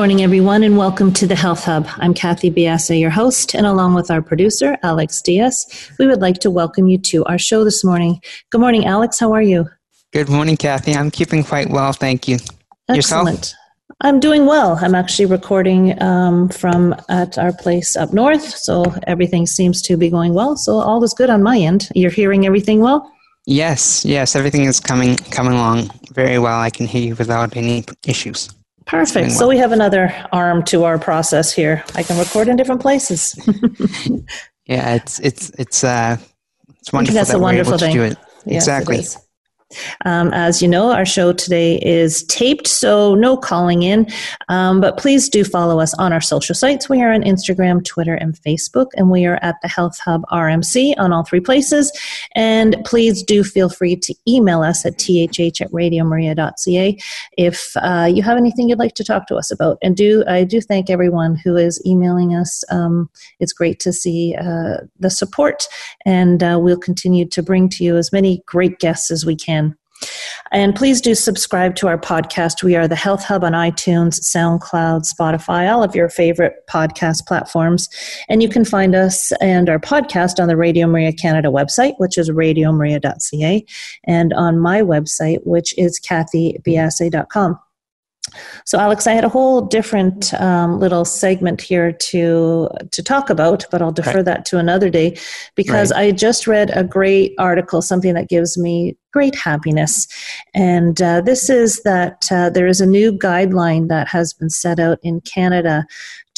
Morning, everyone, and welcome to the Health Hub. I'm Kathy Biase, your host, and along with our producer, Alex Diaz, we would like to welcome you to our show this morning. Good morning, Alex. How are you? Good morning, Kathy. I'm keeping quite well, thank you. Excellent. Yourself? I'm doing well. I'm actually recording um, from at our place up north, so everything seems to be going well. So all is good on my end. You're hearing everything well? Yes, yes, everything is coming coming along very well. I can hear you without any issues. Perfect. So we have another arm to our process here. I can record in different places. Yeah, it's it's it's uh it's wonderful that's that a wonderful thing. Yes, it exactly. Um, as you know, our show today is taped, so no calling in. Um, but please do follow us on our social sites. We are on Instagram, Twitter, and Facebook, and we are at the Health Hub RMC on all three places. And please do feel free to email us at thh at radiomaria.ca if uh, you have anything you'd like to talk to us about. And do I do thank everyone who is emailing us. Um, it's great to see uh, the support, and uh, we'll continue to bring to you as many great guests as we can. And please do subscribe to our podcast. We are the Health Hub on iTunes, SoundCloud, Spotify, all of your favorite podcast platforms. And you can find us and our podcast on the Radio Maria Canada website, which is radiomaria.ca, and on my website, which is kathybiase.com. So, Alex, I had a whole different um, little segment here to to talk about, but I'll defer Right. that to another day because I just read a great article, something that gives me great happiness, and uh, this is that uh, there is a new guideline that has been set out in Canada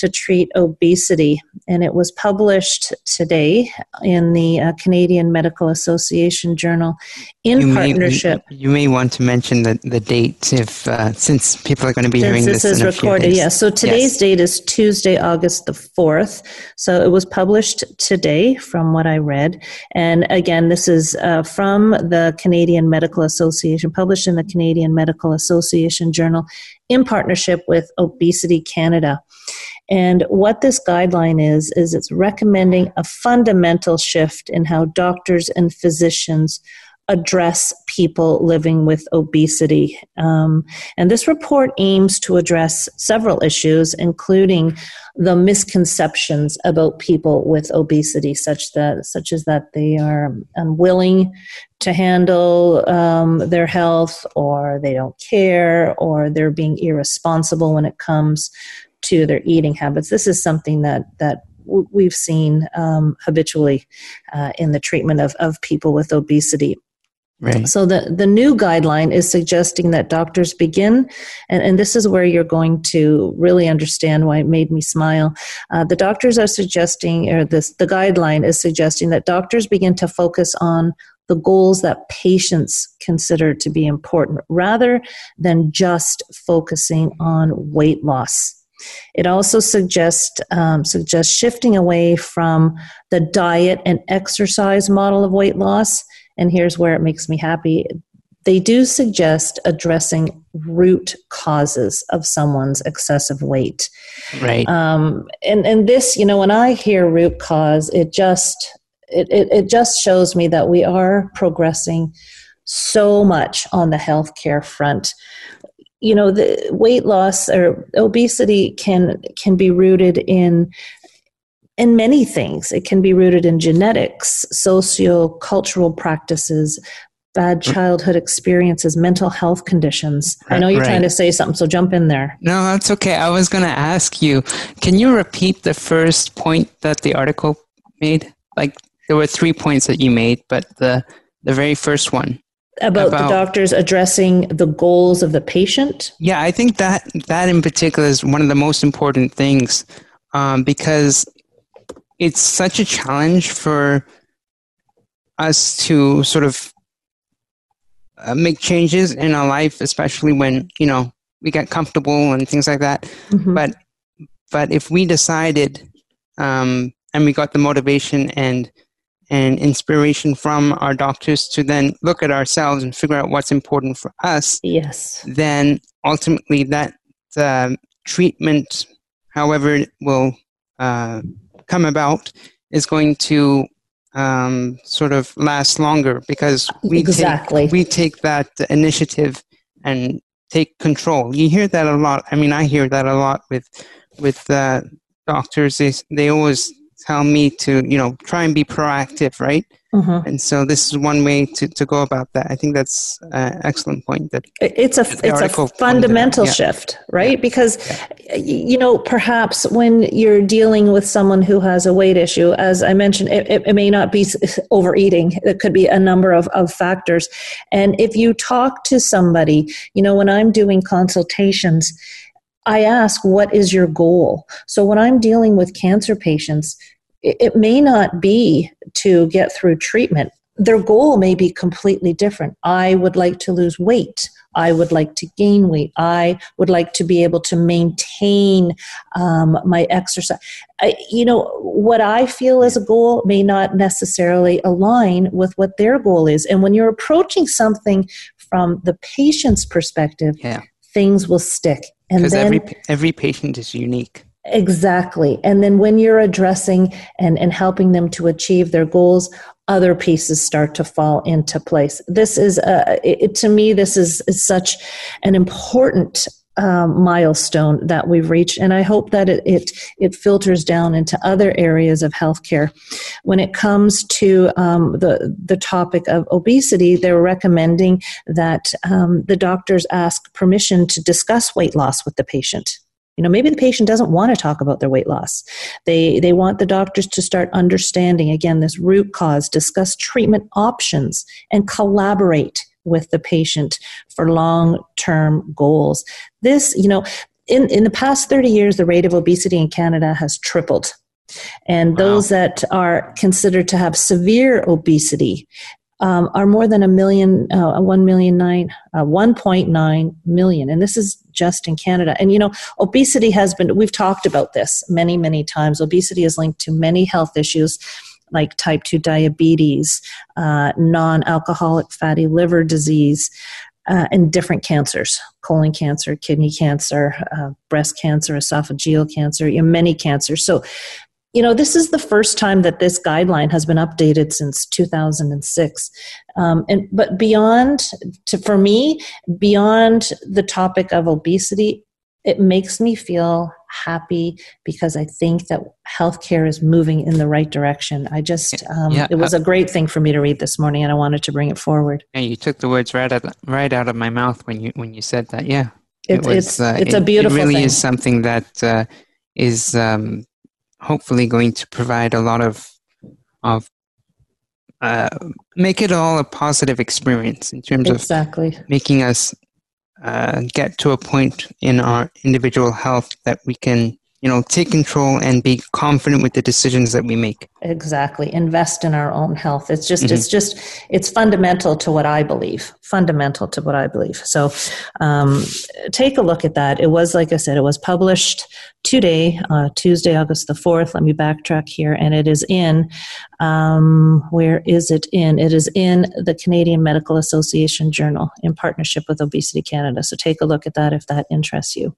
to treat obesity, and it was published today in the uh, Canadian Medical Association Journal in you partnership. May, you may want to mention the, the date if uh, since people are going to be hearing Since this, this is in a few recorded, yes. So today's Yes. date is Tuesday, August the 4th. So it was published today from what I read. And again, this is uh, from the Canadian Medical Association, published in the Canadian Medical Association Journal in partnership with Obesity Canada. And what this guideline is, is it's recommending a fundamental shift in how doctors and physicians address people living with obesity. Um, and this report aims to address several issues, including the misconceptions about people with obesity, such that such as that they are unwilling to handle um, their health, or they don't care, or they're being irresponsible when it comes to their eating habits. This is something that that w- we've seen um, habitually uh, in the treatment of, of people with obesity. Right. So the, the new guideline is suggesting that doctors begin, and, and this is where you're going to really understand why it made me smile. Uh, the doctors are suggesting, or this, the guideline is suggesting that doctors begin to focus on the goals that patients consider to be important rather than just focusing on weight loss. It also suggests um, suggests shifting away from the diet and exercise model of weight loss. And here's where it makes me happy. They do suggest addressing root causes of someone's excessive weight. Right. Um, and and this, you know, when I hear root cause, it just it, it, it just shows me that we are progressing so much on the healthcare front you know the weight loss or obesity can can be rooted in in many things it can be rooted in genetics socio-cultural practices bad mm. childhood experiences mental health conditions i know you're Right. trying to say something so jump in there No, that's okay. I was going to ask you, can you repeat the first point that the article made? Like there were three points that you made, but the the very first one. About, about, the doctors addressing the goals of the patient yeah i think that that in particular is one of the most important things um, because it's such a challenge for us to sort of uh, make changes in our life especially when you know we get comfortable and things like that mm-hmm. but but if we decided um, and we got the motivation and and inspiration from our doctors to then look at ourselves and figure out what's important for us, yes, then ultimately that uh, treatment, however it will uh, come about, is going to um, sort of last longer because we exactly take, we take that initiative and take control. You hear that a lot. I mean, I hear that a lot with with uh, doctors. They they always tell me to you know try and be proactive right mm-hmm. and so this is one way to, to go about that i think that's an excellent point that it's a it's a fundamental yeah. shift right yeah. because yeah. you know perhaps when you're dealing with someone who has a weight issue as i mentioned it, it, it may not be overeating it could be a number of, of factors and if you talk to somebody you know when i'm doing consultations I ask, what is your goal? So when I'm dealing with cancer patients, it may not be to get through treatment. Their goal may be completely different. I would like to lose weight. I would like to gain weight. I would like to be able to maintain um, my exercise. I, you know, what I feel as a goal may not necessarily align with what their goal is. And when you're approaching something from the patient's perspective, yeah. Things will stick. And then, every every patient is unique. Exactly. And then when you're addressing and, and helping them to achieve their goals, other pieces start to fall into place. This is, a, it, to me, this is, is such an important um, milestone that we've reached, and I hope that it, it, it filters down into other areas of healthcare. When it comes to um, the the topic of obesity, they're recommending that um, the doctors ask permission to discuss weight loss with the patient. You know, maybe the patient doesn't want to talk about their weight loss. They they want the doctors to start understanding again this root cause, discuss treatment options, and collaborate with the patient for long-term goals. This, you know, in, in the past 30 years, the rate of obesity in Canada has tripled. And wow. those that are considered to have severe obesity um, are more than a million, uh, 1 million nine, uh, 1.9 million. And this is just in Canada. And you know, obesity has been, we've talked about this many, many times. Obesity is linked to many health issues like type 2 diabetes, uh, non alcoholic fatty liver disease, uh, and different cancers colon cancer, kidney cancer, uh, breast cancer, esophageal cancer, you know, many cancers. So you know, this is the first time that this guideline has been updated since 2006. Um, and but beyond, to, for me, beyond the topic of obesity, it makes me feel happy because I think that healthcare is moving in the right direction. I just, um, yeah, it was uh, a great thing for me to read this morning, and I wanted to bring it forward. And you took the words right out, right out of my mouth when you when you said that. Yeah, it, it was, it's uh, it's it, a beautiful. It really thing. is something that uh, is um, hopefully going to provide a lot of of uh, make it all a positive experience in terms exactly. of making us uh, get to a point in our individual health that we can you know take control and be confident with the decisions that we make. Exactly. Invest in our own health. It's just mm-hmm. it's just it's fundamental to what i believe fundamental to what i believe. So um, take a look at that. It was like i said it was published today uh, tuesday august the 4th let me backtrack here. And it is in um, where is it in? It is in the canadian medical association journal in partnership with obesity canada. So take a look at that if that interests you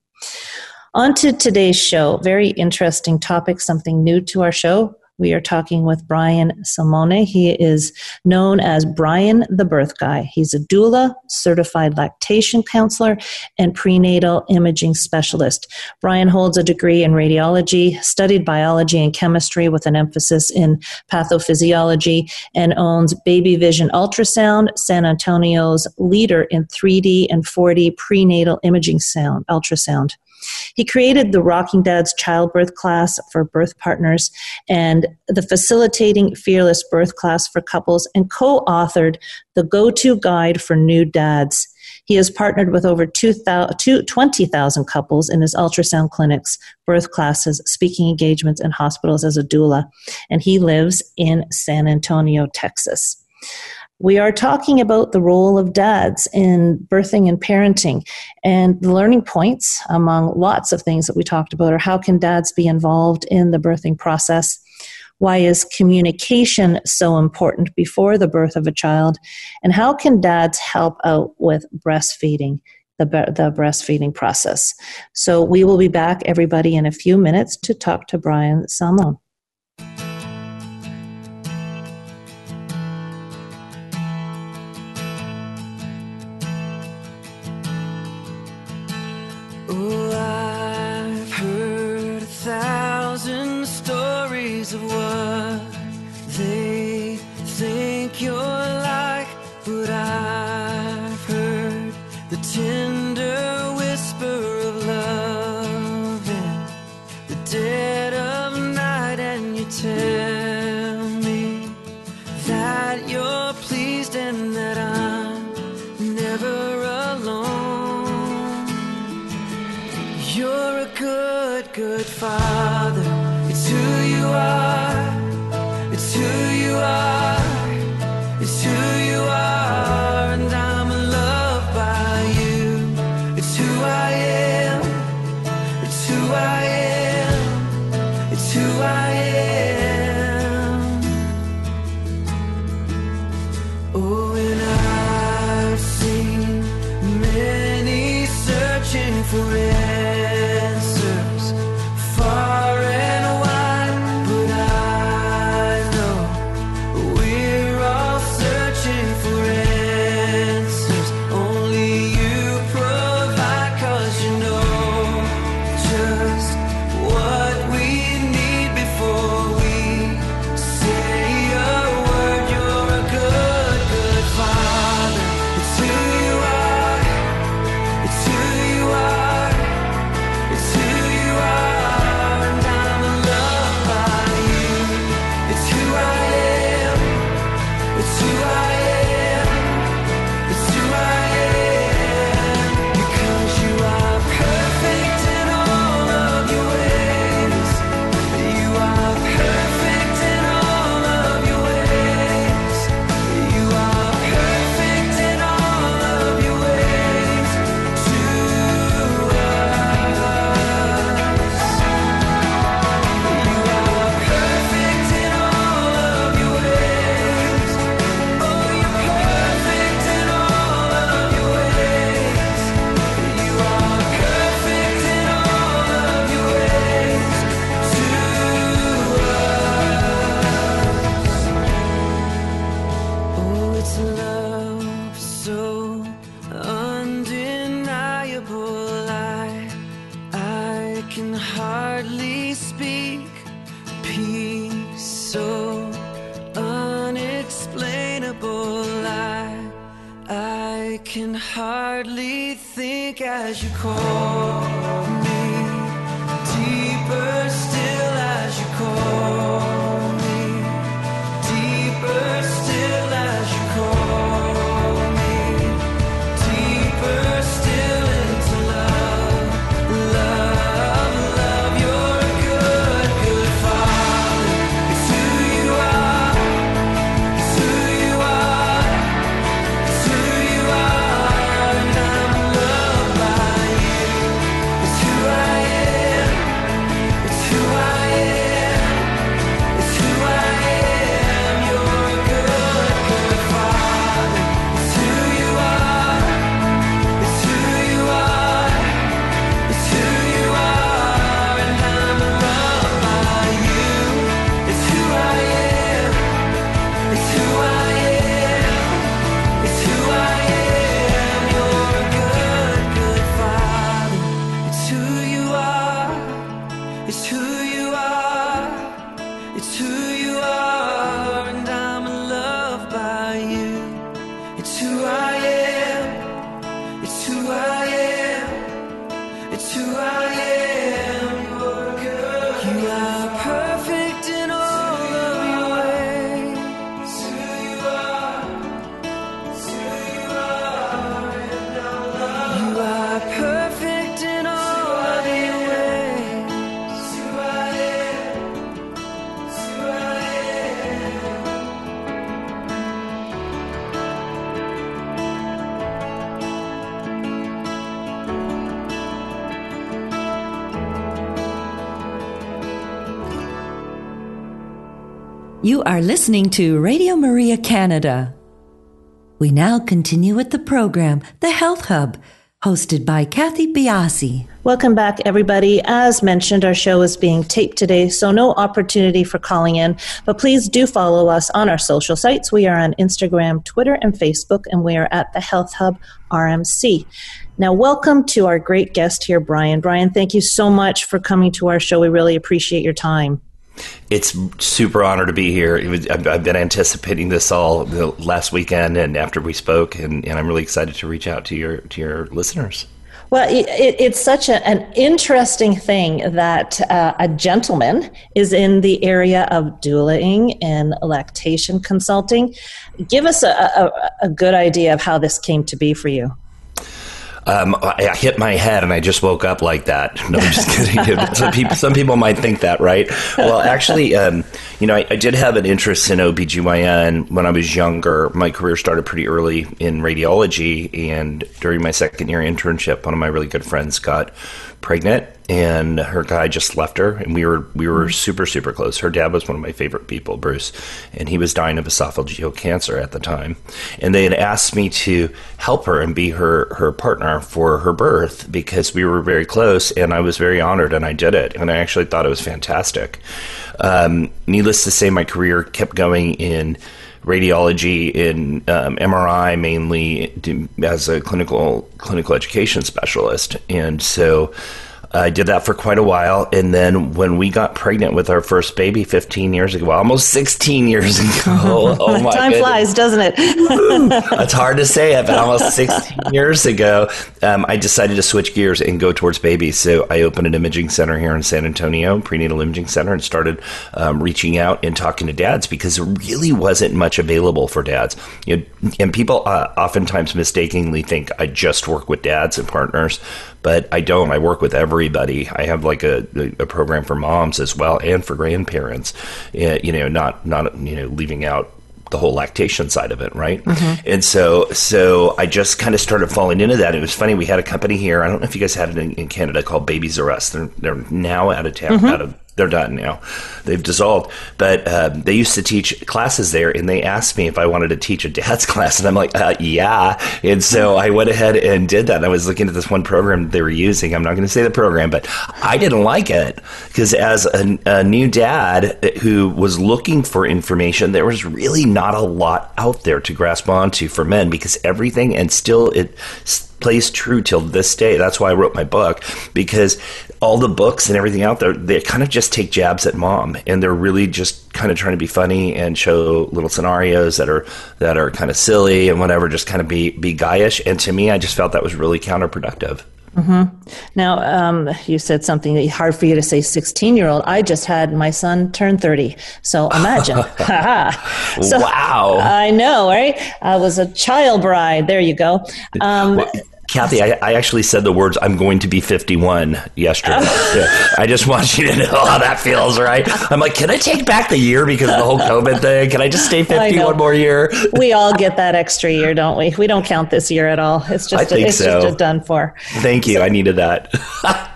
on to today's show. Very interesting topic, something new to our show. We are talking with Brian Salmon. He is known as Brian the Birth Guy. He's a doula, certified lactation counselor, and prenatal imaging specialist. Brian holds a degree in radiology, studied biology and chemistry with an emphasis in pathophysiology, and owns Baby Vision Ultrasound, San Antonio's leader in 3D and 4D prenatal imaging sound ultrasound. He created the Rocking Dads childbirth class for birth partners and the Facilitating Fearless Birth class for couples and co authored the Go To Guide for New Dads. He has partnered with over 20,000 couples in his ultrasound clinics, birth classes, speaking engagements, and hospitals as a doula. And he lives in San Antonio, Texas. We are talking about the role of dads in birthing and parenting. And the learning points, among lots of things that we talked about, are how can dads be involved in the birthing process? Why is communication so important before the birth of a child? And how can dads help out with breastfeeding? The, the breastfeeding process. So, we will be back, everybody, in a few minutes to talk to Brian Salmon. It's You are listening to Radio Maria Canada. We now continue with the program, The Health Hub, hosted by Kathy Biase. Welcome back, everybody. As mentioned, our show is being taped today, so no opportunity for calling in, but please do follow us on our social sites. We are on Instagram, Twitter, and Facebook, and we are at the Health Hub RMC. Now, welcome to our great guest here, Brian. Brian, thank you so much for coming to our show. We really appreciate your time. It's super honor to be here. Was, I've, I've, been anticipating this all the last weekend and after we spoke, and, and I'm really excited to reach out to your to your listeners. Well, it, it, it's such a, an interesting thing that uh, a gentleman is in the area of doulaing and lactation consulting. Give us a, a, a good idea of how this came to be for you. Um, I, I, hit my head and I just woke up like that. No, I'm just kidding. some, people, some people might think that, right? Well, actually, um, you know, I, I, did have an interest in OBGYN when I was younger. My career started pretty early in radiology, and during my second year internship, one of my really good friends got pregnant and her guy just left her and we were we were mm-hmm. super super close. Her dad was one of my favorite people bruce and he was dying of esophageal cancer at the time. And they had asked me to help her and be her her partner for her birth because we were very close and i was very honored and i did it and i actually thought it was fantastic. Um, needless to say my career kept going in radiology in um, MRI mainly as a clinical clinical education specialist, and so I did that for quite a while. And then when we got pregnant with our first baby 15 years ago, almost 16 years ago. Oh, my Time goodness. flies, doesn't it? it's hard to say it, but almost 16 years ago, um, I decided to switch gears and go towards babies. So I opened an imaging center here in San Antonio, prenatal imaging center, and started um, reaching out and talking to dads because there really wasn't much available for dads. You know, and people uh, oftentimes mistakenly think I just work with dads and partners but I don't. I work with everybody. I have like a, a program for moms as well and for grandparents. Eh, you know, not not you know leaving out the whole lactation side of it, right? Mm-hmm. And so, so I just kind of started falling into that. It was funny. We had a company here. I don't know if you guys had it in, in Canada called Babies R Us. They're they're now out of town, mm-hmm. out of they're done now. They've dissolved. But um, they used to teach classes there, and they asked me if I wanted to teach a dad's class, and I'm like, uh, yeah. And so I went ahead and did that. And I was looking at this one program they were using. I'm not going to say the program, but I didn't like it because as a, a new dad who was looking for information, there was really not a lot out there to grasp onto for men because everything, and still it plays true till this day. That's why I wrote my book because all the books and everything out there, they kind of just take jabs at mom, and they're really just kind of trying to be funny and show little scenarios that are that are kind of silly and whatever, just kind of be be guyish. And to me, I just felt that was really counterproductive. Mm-hmm. Now, um, you said something hard for you to say 16 year old. I just had my son turn 30. So imagine. so, wow. I know, right? I was a child bride. There you go. Um, Kathy, I, I, actually said the words "I'm going to be 51" yesterday. yeah. I just want you to know how that feels, right? I'm like, can I take back the year because of the whole COVID thing? Can I just stay 51 more year? we all get that extra year, don't we? We don't count this year at all. It's just a, it's so. just done for. Thank you. So, I needed that.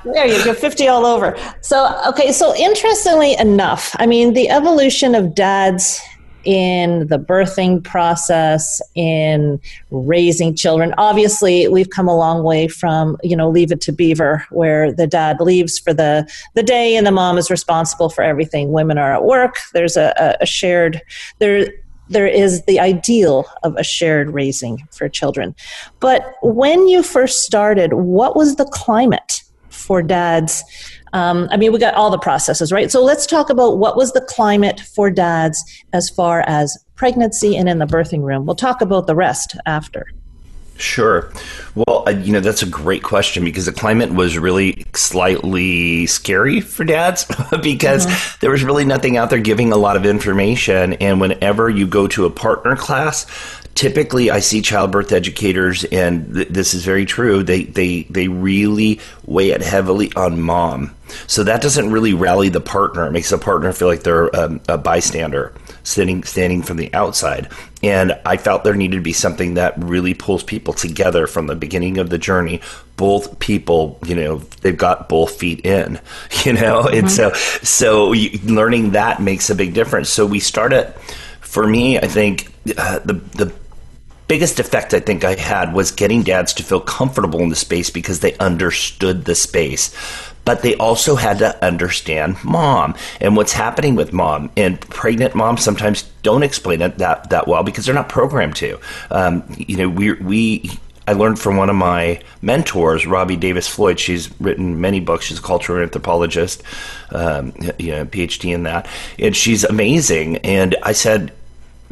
there you go, 50 all over. So okay, so interestingly enough, I mean, the evolution of dads in the birthing process, in raising children. Obviously, we've come a long way from, you know, leave it to beaver, where the dad leaves for the, the day and the mom is responsible for everything. Women are at work. There's a, a shared, there, there is the ideal of a shared raising for children. But when you first started, what was the climate for dads um, I mean, we got all the processes, right? So let's talk about what was the climate for dads as far as pregnancy and in the birthing room. We'll talk about the rest after. Sure. Well, uh, you know, that's a great question because the climate was really slightly scary for dads because mm-hmm. there was really nothing out there giving a lot of information. And whenever you go to a partner class, typically I see childbirth educators, and th- this is very true. They they they really weigh it heavily on mom, so that doesn't really rally the partner. It makes the partner feel like they're um, a bystander. sitting standing from the outside. And I felt there needed to be something that really pulls people together from the beginning of the journey. Both people, you know, they've got both feet in, you know, mm-hmm. and so so you, learning that makes a big difference. So we start started. For me, I think uh, the the biggest effect I think I had was getting dads to feel comfortable in the space because they understood the space. But they also had to understand mom and what's happening with mom. And pregnant moms sometimes don't explain it that, that well because they're not programmed to. Um, you know, we, we I learned from one of my mentors, Robbie Davis Floyd. She's written many books. She's a cultural anthropologist, um, you know, PhD in that, and she's amazing. And I said,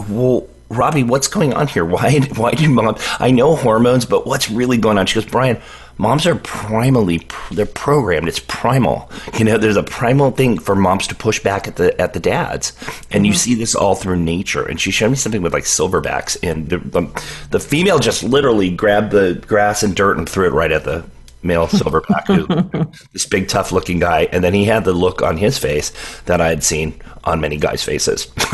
"Well, Robbie, what's going on here? Why, why did mom? I know hormones, but what's really going on? She goes, Brian, moms are primally they're programmed. It's primal. You know, there's a primal thing for moms to push back at the at the dads, and mm-hmm. you see this all through nature. And she showed me something with like silverbacks, and the, the, the female just literally grabbed the grass and dirt and threw it right at the male silverback, this big tough looking guy, and then he had the look on his face that I had seen on many guys' faces.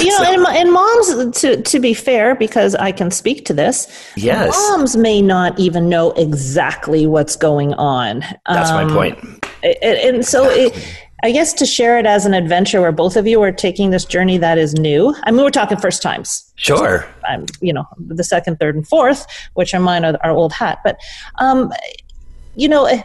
you know, so, and, and, moms, to to be fair, because I can speak to this, yes, moms may not even know exactly what's going on. That's um, my point. And, and so it. I guess to share it as an adventure where both of you are taking this journey that is new. I mean, we're talking first times. Sure. I'm, you know, the second, third, and fourth, which are mine are, are old hat. But, um, you know, it,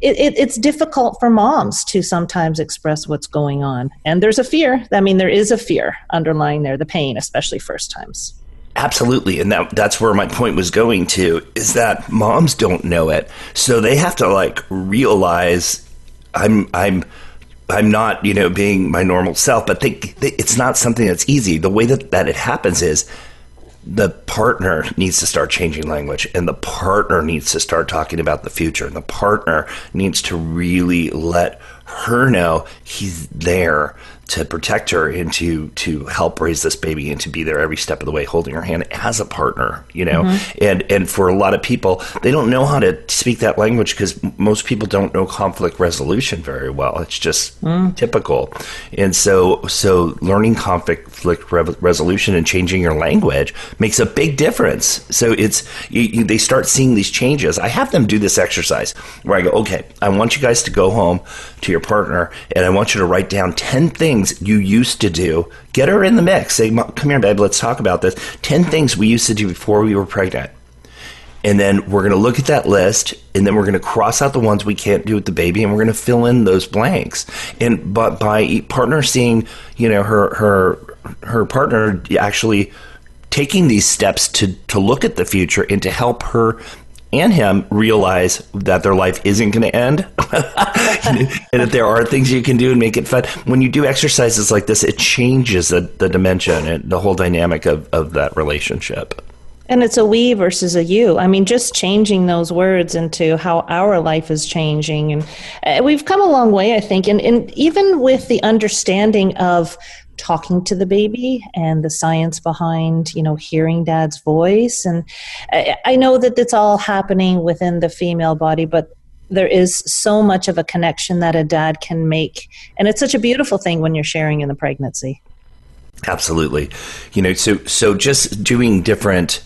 it, it's difficult for moms to sometimes express what's going on. And there's a fear. I mean, there is a fear underlying there, the pain, especially first times. Absolutely. And that, that's where my point was going to is that moms don't know it. So they have to like realize I'm, I'm, I'm not, you know, being my normal self, but they, it's not something that's easy. The way that, that it happens is the partner needs to start changing language and the partner needs to start talking about the future and the partner needs to really let her know he's there to protect her and to to help raise this baby and to be there every step of the way holding her hand as a partner you know? Mm-hmm. and and for a lot of people they don't know how to speak that language because most people don't know conflict resolution very well. It's just mm. typical. And so so learning conflict re- resolution and changing your language makes a big difference. So it's you, you, they start seeing these changes. I have them do this exercise where i go okay i want you guys to go home to your partner and i want you to write down 10 things you used to do. Get her in the mix. Say, come here, babe, let's talk about this. 10 things we used to do before we were pregnant. And then we're going to look at that list and then we're going to cross out the ones we can't do with the baby and we're going to fill in those blanks. And but by partner seeing, you know, her her her partner actually taking these steps to to look at the future and to help her and him realize that their life isn't going to end and that there are things you can do and make it fun. When you do exercises like this, it changes the, the dimension and the whole dynamic of, of that relationship. And it's a we versus a you. I mean, just changing those words into how our life is changing. And uh, we've come a long way, I think. And, and even with the understanding of talking to the baby and the science behind you know hearing dad's voice. And I, know that it's all happening within the female body but there is so much of a connection that a dad can make. And it's such a beautiful thing when you're sharing in the pregnancy. Absolutely. You know so so just doing different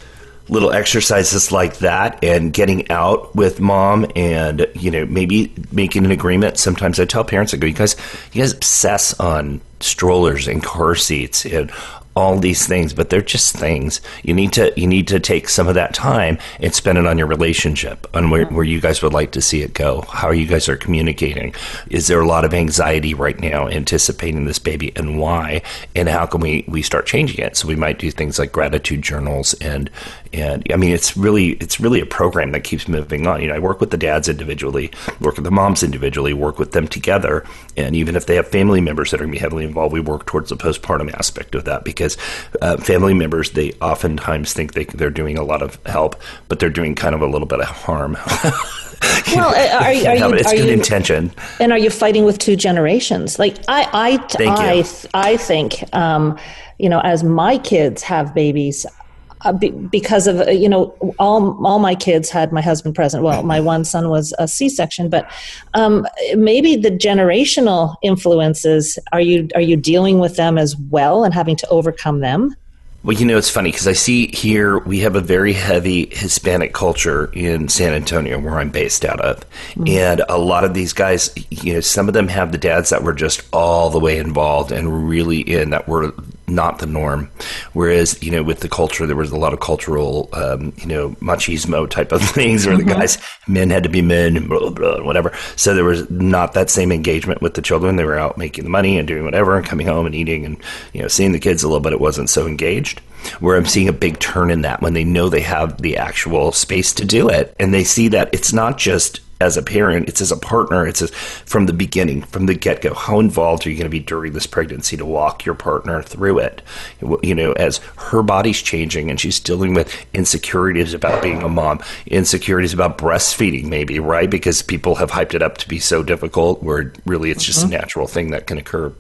little exercises like that and getting out with mom and you know maybe making an agreement sometimes i tell parents i go you guys you guys obsess on strollers and car seats and all these things, but they're just things. You need to you need to take some of that time and spend it on your relationship, on where, where you guys would like to see it go, how you guys are communicating. Is there a lot of anxiety right now anticipating this baby and why? And how can we, we start changing it? So we might do things like gratitude journals and and I mean it's really it's really a program that keeps moving on. You know, I work with the dads individually, work with the moms individually, work with them together, and even if they have family members that are going to be heavily involved, we work towards the postpartum aspect of that because uh, family members they oftentimes think they, they're doing a lot of help, but they're doing kind of a little bit of harm. well, are, are, you, it's are good you, intention. And are you fighting with two generations? Like I, I, I, I think, um, you know, as my kids have babies, uh, be, because of uh, you know all all my kids had my husband present. Well, my one son was a C section, but um, maybe the generational influences are you are you dealing with them as well and having to overcome them? Well, you know, it's funny because I see here we have a very heavy Hispanic culture in San Antonio, where I'm based out of. Mm-hmm. And a lot of these guys, you know, some of them have the dads that were just all the way involved and really in that were not the norm. Whereas, you know, with the culture, there was a lot of cultural, um, you know, machismo type of things where mm-hmm. the guys, men had to be men blah, blah, blah, whatever. So there was not that same engagement with the children. They were out making the money and doing whatever and coming home and eating and, you know, seeing the kids a little bit. It wasn't so engaged where I'm seeing a big turn in that when they know they have the actual space to do it. And they see that it's not just as a parent, it's as a partner, it's as, from the beginning, from the get go. How involved are you going to be during this pregnancy to walk your partner through it? You know, as her body's changing and she's dealing with insecurities about being a mom, insecurities about breastfeeding, maybe, right? Because people have hyped it up to be so difficult, where really it's just mm-hmm. a natural thing that can occur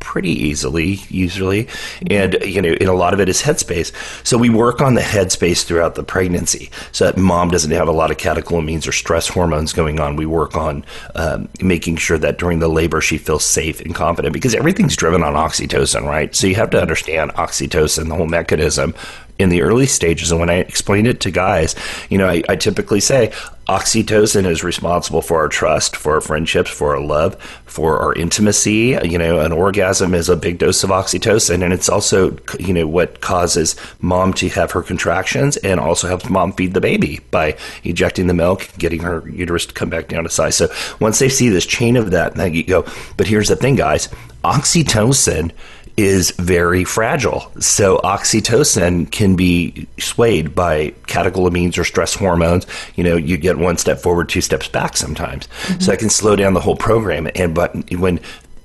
pretty easily, usually. And, you know, and a lot of it is headspace. So we work on the headspace throughout the pregnancy so that mom doesn't have a lot of catecholamines or stress hormones going on. We work on um, making sure that during the labor she feels safe and confident because everything's driven on oxytocin, right? So you have to understand oxytocin, the whole mechanism in the early stages. And when I explain it to guys, you know, I, I, typically say oxytocin is responsible for our trust, for our friendships, for our love, for our intimacy. You know, an orgasm is a big dose of oxytocin, and it's also, you know, what causes mom to have her contractions and also helps mom feed the baby by ejecting the milk, getting her uterus to come back down to size. So once they see this chain of that, then you go, but here's the thing, guys oxytocin is very fragile. So oxytocin can be swayed by catecholamines or stress hormones. You know, you get one step forward, two steps back sometimes. Mm-hmm. So that can slow down the whole program. And but when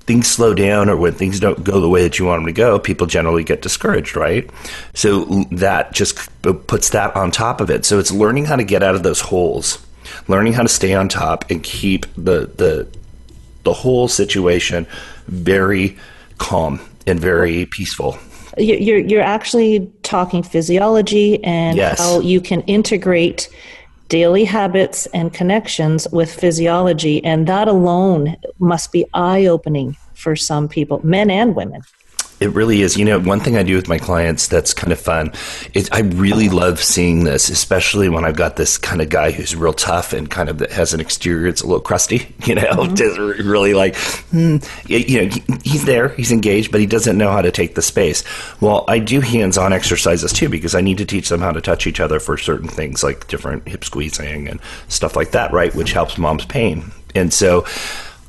things slow down or when things don't go the way that you want them to go, people generally get discouraged, right? So that just puts that on top of it. So it's learning how to get out of those holes, learning how to stay on top and keep the the the whole situation very calm and very peaceful. You're you're actually talking physiology and yes. how you can integrate daily habits and connections with physiology, and that alone must be eye opening for some people, men and women. It really is. You know, one thing I do with my clients that's kind of fun I really love seeing this, especially when I've got this kind of guy who's real tough and kind of has an exterior that's a little crusty, you know, mm-hmm. just really like, hmm, you know, he's there, he's engaged, but he doesn't know how to take the space. Well, I do hands on exercises too because I need to teach them how to touch each other for certain things like different hip squeezing and stuff like that, right? Which helps mom's pain. And so,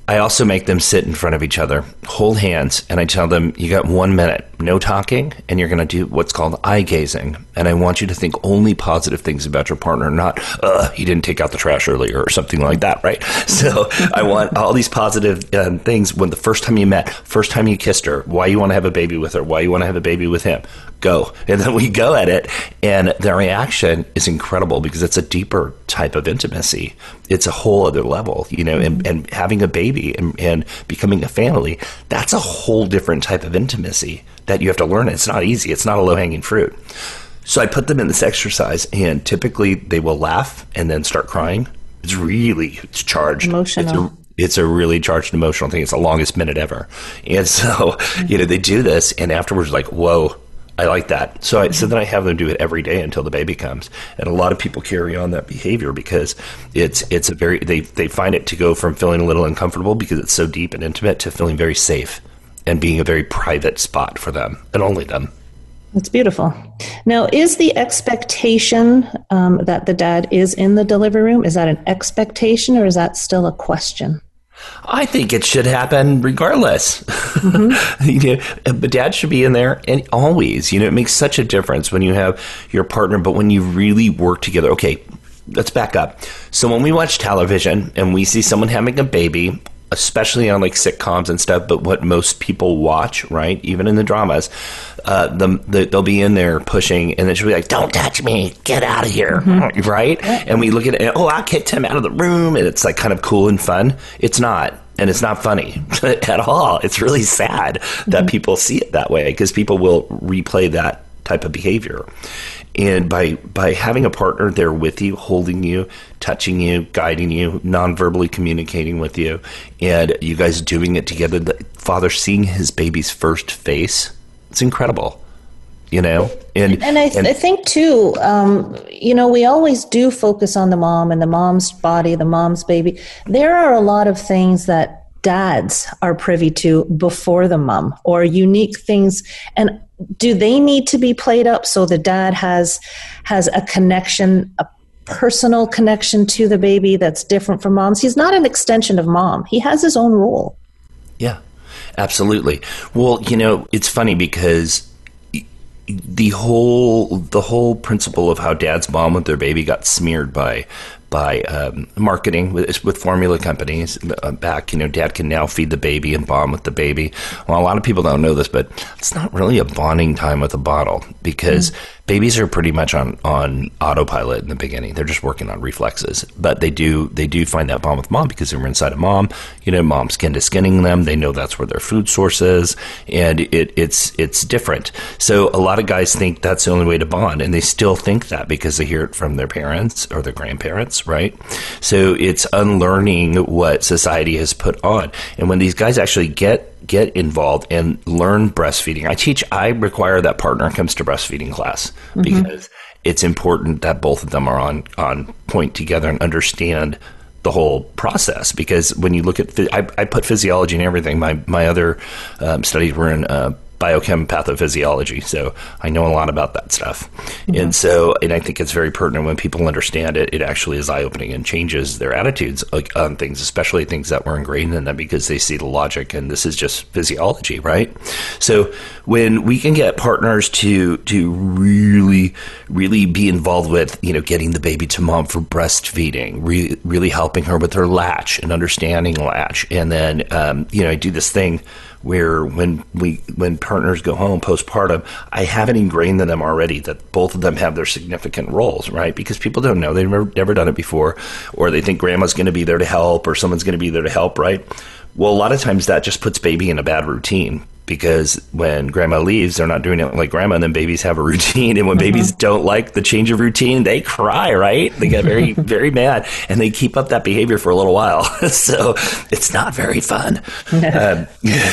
I also make them sit in front of each other, hold hands, and I tell them, you got one minute, no talking, and you're going to do what's called eye gazing. And I want you to think only positive things about your partner, not, uh, he didn't take out the trash earlier or something like that, right? So I want all these positive um, things when the first time you met, first time you kissed her, why you want to have a baby with her, why you want to have a baby with him go. And then we go at it, and the reaction is incredible because it's a deeper type of intimacy. It's a whole other level, you know, and, and having a baby and, and becoming a family, that's a whole different type of intimacy that you have to learn. It's not easy, it's not a low hanging fruit. So I put them in this exercise, and typically they will laugh and then start crying. It's really it's charged. Emotional. It's a, it's a really charged emotional thing. It's the longest minute ever. And so, you know, they do this and afterwards like, whoa, I like that. So I, so then I have them do it every day until the baby comes. And a lot of people carry on that behavior because it's it's a very they they find it to go from feeling a little uncomfortable because it's so deep and intimate to feeling very safe and being a very private spot for them and only them. That's beautiful. Now, is the expectation um, that the dad is in the delivery room is that an expectation or is that still a question? I think it should happen regardless. Mm-hmm. you know, but dad should be in there and always. You know, it makes such a difference when you have your partner, but when you really work together. Okay, let's back up. So when we watch television and we see someone having a baby, especially on like sitcoms and stuff, but what most people watch, right? Even in the dramas, uh, the, the, they'll be in there pushing, and then she'll be like, "Don't touch me, get out of here," mm-hmm. right? And we look at it, oh, I kicked him out of the room, and it's like kind of cool and fun. It's not. And it's not funny at all. It's really sad that mm-hmm. people see it that way because people will replay that type of behavior. And by by having a partner there with you, holding you, touching you, guiding you, non-verbally communicating with you, and you guys doing it together, the father seeing his baby's first face, it's incredible you know? And and I, th- and I think too um, you know we always do focus on the mom and the mom's body the mom's baby. There are a lot of things that dads are privy to before the mom or unique things. And do they need to be played up so the dad has has a connection a personal connection to the baby that's different from mom's? He's not an extension of mom. He has his own role. Yeah absolutely. Well you know it's funny because the whole the whole principle of how dad's mom with their baby got smeared by by um, marketing with, with formula companies uh, back. You know, dad can now feed the baby and bond with the baby. Well, a lot of people don't know this, but it's not really a bonding time with a bottle because mm babies are pretty much on, on autopilot in the beginning. They're just working on reflexes, but they do they do find that bond with mom because they're inside of mom. You know, mom's skin to skinning them. They know that's where their food source is, and it, it's it's different. So a lot of guys think that's the only way to bond, and they still think that because they hear it from their parents or their grandparents right? So it's unlearning what society has put on. And when these guys actually get get involved and learn breastfeeding, I teach. I require that partner comes to breastfeeding class mm-hmm. because it's important that both of them are on on point together and understand the whole process because when you look at I, I put physiology and everything my my other um, studies were in uh, biochem pathophysiology. So I know a lot about that stuff. Mm-hmm. And so, and I think it's very pertinent when people understand it, it actually is eye opening and changes their attitudes on things, especially things that were ingrained in them because they see the logic and this is just physiology, right? So when we can get partners to, to really, really be involved with, you know, getting the baby to mom for breastfeeding, re- really helping her with her latch and understanding latch. And then, um, you know, I do this thing where when we when partners go home postpartum, I have it ingrained in them already that both of them have their significant roles, right? Because people don't know they've never, never done it before, or they think grandma's going to be there to help, or someone's going to be there to help, right? Well, a lot of times that just puts baby in a bad routine because when grandma leaves, they're not doing it like grandma, and then babies have a routine. And when mm-hmm. babies don't like the change of routine, they cry, right? They get very, very mad, and they keep up that behavior for a little while. so it's not very fun. um,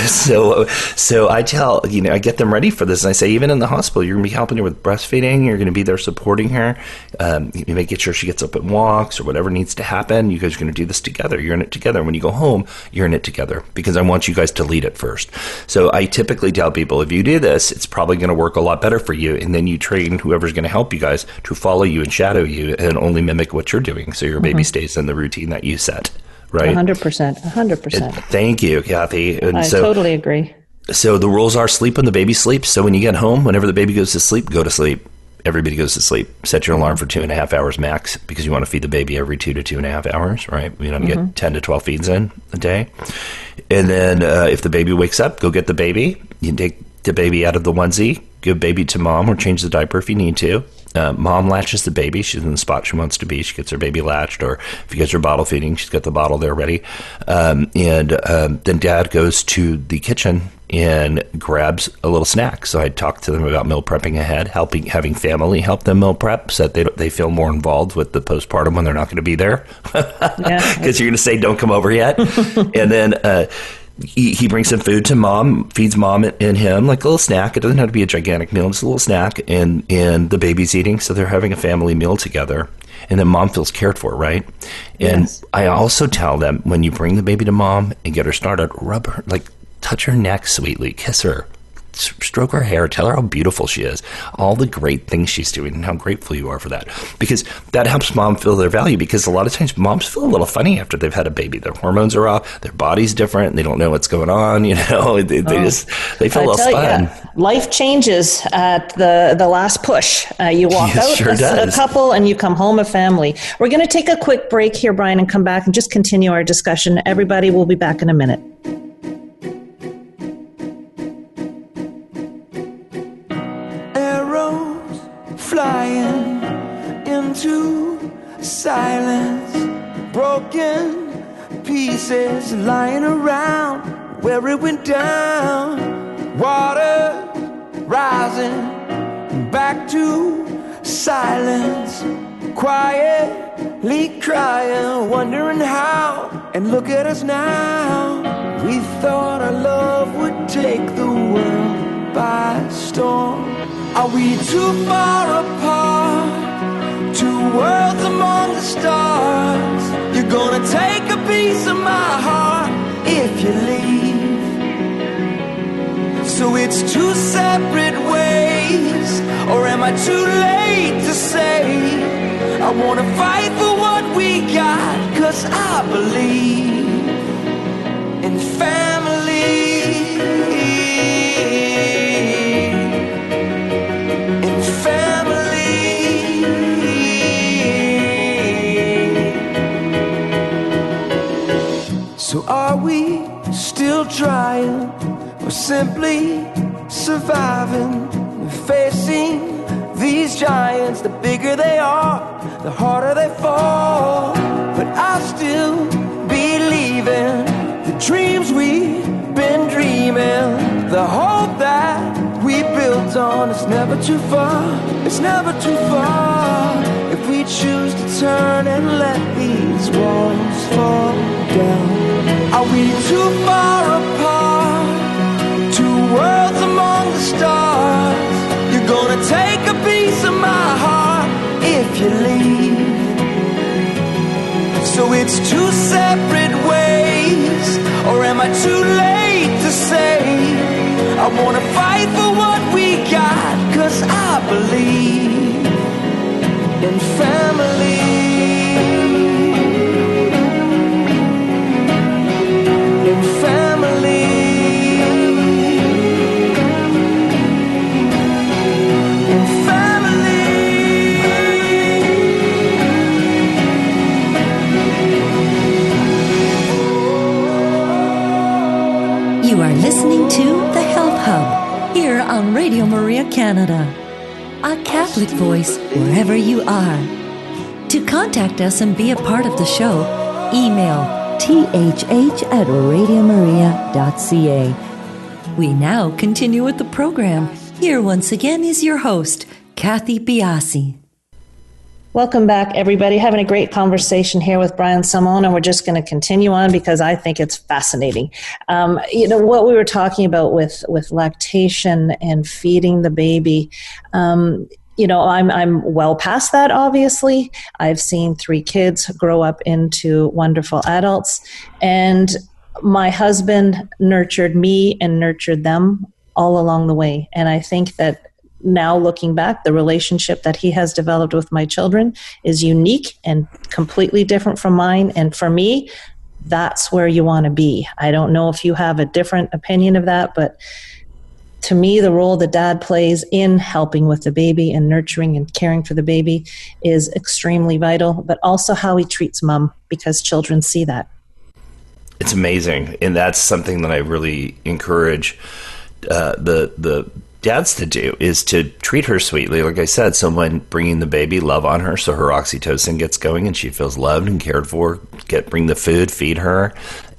so, so I tell you know I get them ready for this, and I say even in the hospital, you're going to be helping her with breastfeeding. You're going to be there supporting her. Um, you make sure she gets up and walks or whatever needs to happen. You guys are going to do this together. You're in it together. When you go home, you're in it together because I want you guys to lead it first. So I I typically tell people if you do this, it's probably going to work a lot better for you. And then you train whoever's going to help you guys to follow you and shadow you and only mimic what you're doing. So your mm-hmm. baby stays in the routine that you set. Right. 100%. 100%. And thank you, Kathy. And I so, totally agree. So the rules are sleep when the baby sleeps. So when you get home, whenever the baby goes to sleep, go to sleep everybody goes to sleep. Set your alarm for two and a half hours max because you want to feed the baby every two to two and a half hours, right? You to mm-hmm. get 10 to 12 feeds in a day. And then uh, if the baby wakes up, go get the baby. You take the baby out of the onesie, give baby to mom or change the diaper if you need to. Uh, mom latches the baby. She's in the spot she wants to be. She gets her baby latched, or if you get her bottle feeding, she's got the bottle there ready. Um, and um, then dad goes to the kitchen and grabs a little snack. So I talked to them about meal prepping ahead, helping having family help them meal prep so that they they feel more involved with the postpartum when they're not going to be there because yeah. you're going to say don't come over yet, and then. Uh, he, he brings some food to mom, feeds mom and him like a little snack. It doesn't have to be a gigantic meal, just a little snack, and and the baby's eating, so they're having a family meal together. And then mom feels cared for, right? And yes. I also tell them when you bring the baby to mom and get her started, rub her like touch her neck sweetly, kiss her, stroke her hair, tell her how beautiful she is, all the great things she's doing, and how grateful you are for that. Because that helps mom feel their value. Because a lot of times moms feel a little funny after they've had a baby. Their hormones are off, their body's different, they don't know what's going on. You know, they, they oh, just they feel a little spun. You, life changes at the the last push. Uh, you walk out sure a, a couple, and you come home a family. We're going to take a quick break here, Brian, and come back and just continue our discussion. Everybody will be back in a minute. Lying around where it went down. Water rising back to silence, quietly crying, wondering how. And look at us now. We thought our love would take the world by storm. Are we too far apart? Two worlds among the stars. You're gonna take a piece of my heart if you leave. So it's two separate ways, or am I too late to say? I wanna fight for what we got, cause I believe in family. Still trying? or simply surviving, facing these giants. The bigger they are, the harder they fall. But I still believe in the dreams we've been dreaming, the hope that we built on. It's never too far, it's never too far. If we choose to turn and let these walls fall down, are we too far apart? Two worlds among the stars. You're gonna take a piece of my heart if you leave. So it's two separate ways, or am I too late to say? I wanna fight for what we got, cause I believe in family. Canada, a Catholic voice wherever you are. To contact us and be a part of the show, email thh at radiomaria.ca. We now continue with the program. Here once again is your host, Kathy Biase. Welcome back, everybody. Having a great conversation here with Brian Salmon, and we're just going to continue on because I think it's fascinating. Um, you know what we were talking about with with lactation and feeding the baby. Um, you know, I'm I'm well past that. Obviously, I've seen three kids grow up into wonderful adults, and my husband nurtured me and nurtured them all along the way. And I think that now looking back, the relationship that he has developed with my children is unique and completely different from mine. And for me, that's where you want to be. I don't know if you have a different opinion of that, but to me, the role the dad plays in helping with the baby and nurturing and caring for the baby is extremely vital, but also how he treats mom because children see that. It's amazing. And that's something that I really encourage uh, the, the, dads to do is to treat her sweetly. Like I said, someone bringing the baby, love on her, so her oxytocin gets going and she feels loved and cared for. Get bring the food, feed her,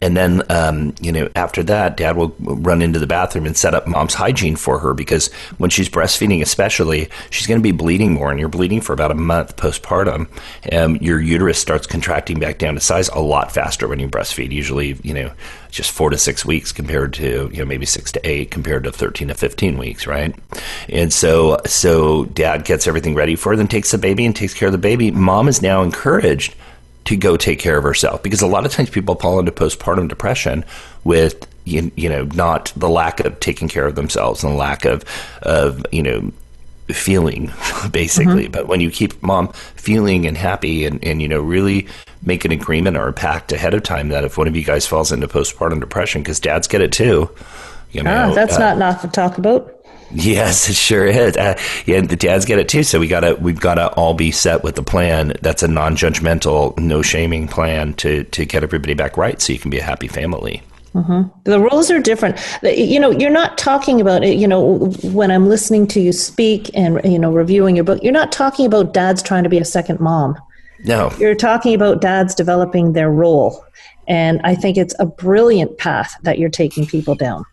and then um, you know after that, dad will run into the bathroom and set up mom's hygiene for her because when she's breastfeeding, especially, she's going to be bleeding more, and you're bleeding for about a month postpartum. Um, your uterus starts contracting back down to size a lot faster when you breastfeed. Usually, you know, just four to six weeks compared to you know maybe six to eight compared to 13 to 15 weeks right and so so dad gets everything ready for her then takes the baby and takes care of the baby mom is now encouraged to go take care of herself. Because a lot of times people fall into postpartum depression with you, you know not the lack of taking care of themselves and the lack of of you know feeling basically. Mm-hmm. but when you keep mom feeling and happy and, and you know really make an agreement or a pact ahead of time that if one of you guys falls into postpartum depression because dads get it too you know ah, that's uh, not enough to talk about Yes, it sure is. Uh, yeah, the dads get it too. So we gotta we've gotta all be set with the plan. That's a non-judgmental, no shaming plan to to get everybody back right, so you can be a happy family. Mm-hmm. The rules are different. You know, you're not talking about it. You know, when I'm listening to you speak and you know reviewing your book, you're not talking about dads trying to be a second mom. No, you're talking about dads developing their role, and I think it's a brilliant path that you're taking people down.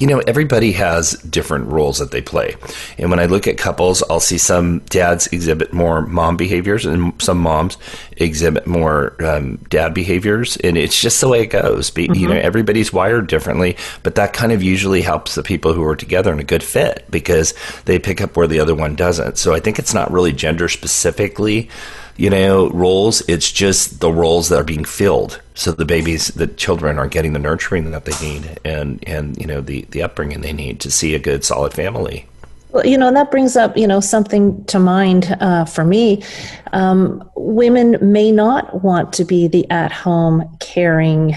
You know, everybody has different roles that they play. And when I look at couples, I'll see some dads exhibit more mom behaviors and some moms exhibit more um, dad behaviors. And it's just the way it goes. Be, mm-hmm. You know, everybody's wired differently, but that kind of usually helps the people who are together in a good fit because they pick up where the other one doesn't. So I think it's not really gender specifically you know, roles. It's just the roles that are being filled. So the babies, the children are getting the nurturing that they need and, and, you know, the, the upbringing they need to see a good, solid family. Well, you know, and that brings up, you know, something to mind uh, for me. Um, women may not want to be the at home, caring,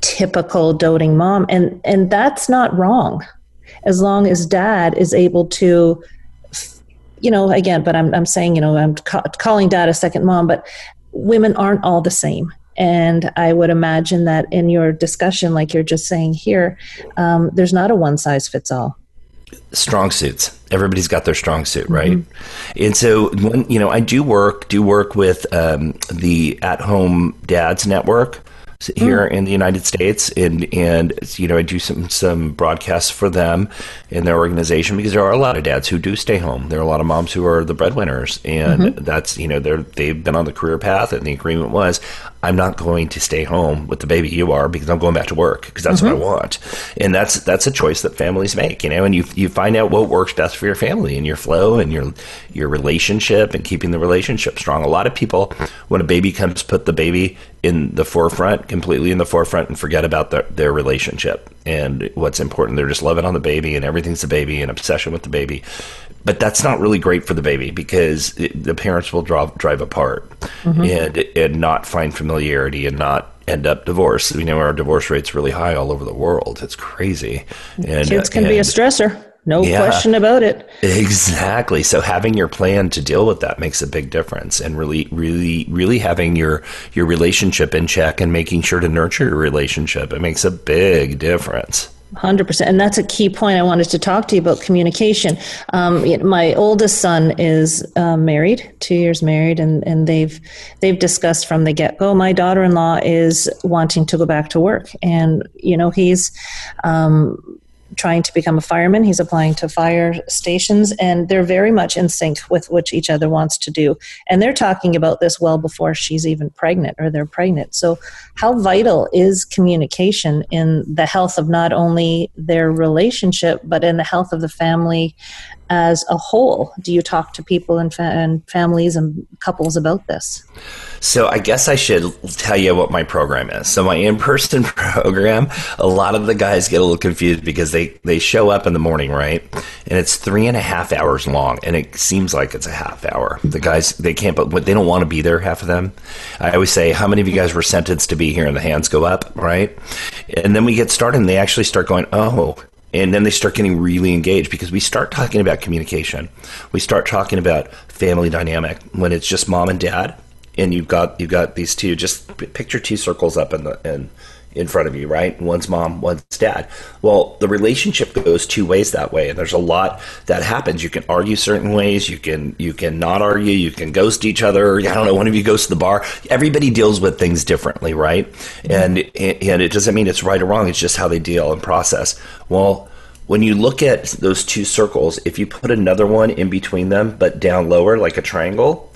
typical doting mom. And, and that's not wrong as long as dad is able to you know, again, but I'm, I'm saying, you know, I'm ca- calling dad a second mom, but women aren't all the same. And I would imagine that in your discussion, like you're just saying here, um, there's not a one size fits all. Strong suits. Everybody's got their strong suit, right? Mm-hmm. And so, when you know, I do work do work with um, the At Home Dads Network, here mm. in the United States, and and you know I do some some broadcasts for them in their organization because there are a lot of dads who do stay home. There are a lot of moms who are the breadwinners, and mm-hmm. that's you know they're they've been on the career path, and the agreement was I'm not going to stay home with the baby you are because I'm going back to work because that's mm-hmm. what I mm-hmm. want. And that's that's a choice that families make, you know, and you you find out what works best for your family and your flow and your your relationship and keeping the relationship strong. A lot of people when a baby comes put the baby in the forefront, completely in the forefront and forget about their, their relationship and what's important. They're just loving on the baby and everything's the baby and obsession with the baby but that's not really great for the baby because it, the parents will drive drive apart mm-hmm. and and not find familiarity and not end up divorced. We know our divorce rate's really high all over the world. It's crazy. And kids can and, be a stressor. No yeah, question about it. Exactly. So having your plan to deal with that makes a big difference and really really really having your your relationship in check and making sure to nurture your relationship. It makes a big difference. 100% and that's a key point i wanted to talk to you about communication. Um, my oldest son is uh, married two years married and, and they've they've discussed from the get-go my daughter-in-law is wanting to go back to work and you know he's um, trying to become a fireman. He's applying to fire stations, and they're very much in sync with what each other wants to do. And they're talking about this well before she's even pregnant or they're pregnant. So, how vital is communication in the health of not only their relationship, but in the health of the family as a whole? Do you talk to people and, fa- and families and couples about this? So I guess I should tell you what my program is. So my in-person program, a lot of the guys get a little confused because they, they show up in the morning, right? And it's three and a half hours long and it seems like it's a half hour. The guys, they can't, but they don't want to be there, half of them. I always say, how many of you guys were sentenced to be here? And the hands go up, right? And then we get started and they actually start going, oh, and then they start getting really engaged because we start talking about communication. We start talking about family dynamic when it's just mom and dad, and you've got you've got these two. Just picture two circles up in the in in front of you, right? One's mom, one's dad. Well, the relationship goes two ways that way, and there's a lot that happens. You can argue certain ways. You can you can not argue. You can ghost each other. I don't know. One of you goes to the bar. Everybody deals with things differently, right? Mm-hmm. And and it doesn't mean it's right or wrong. It's just how they deal and process. Well, when you look at those two circles, if you put another one in between them, but down lower, like a triangle,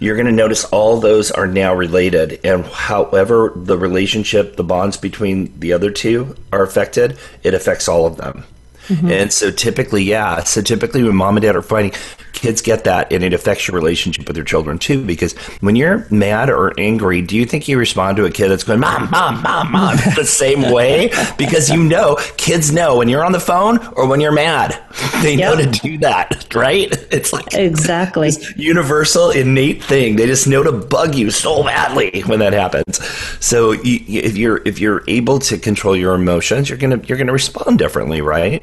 you're going to notice all those are now related. And however the relationship, the bonds between the other two are affected, it affects all of them. Mm-hmm. And so typically, yeah. So typically, when mom and dad are fighting, kids get that, and it affects your relationship with your children too. Because when you're mad or angry, do you think you respond to a kid that's going "mom, mom, mom, mom" the same way? Because you know, kids know when you're on the phone or when you're mad. They yep. know to do that, right? It's like exactly universal, innate thing. They just know to bug you so badly when that happens. So you, if you're if you're able to control your emotions, you're gonna you're gonna respond differently, right?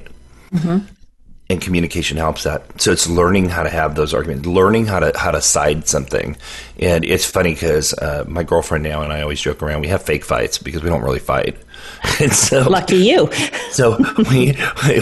Mm-hmm. And communication helps that. So it's learning how to have those arguments, learning how to how to side something. And it's funny because uh, my girlfriend now and I always joke around. We have fake fights because we don't really fight. And so, lucky you. so we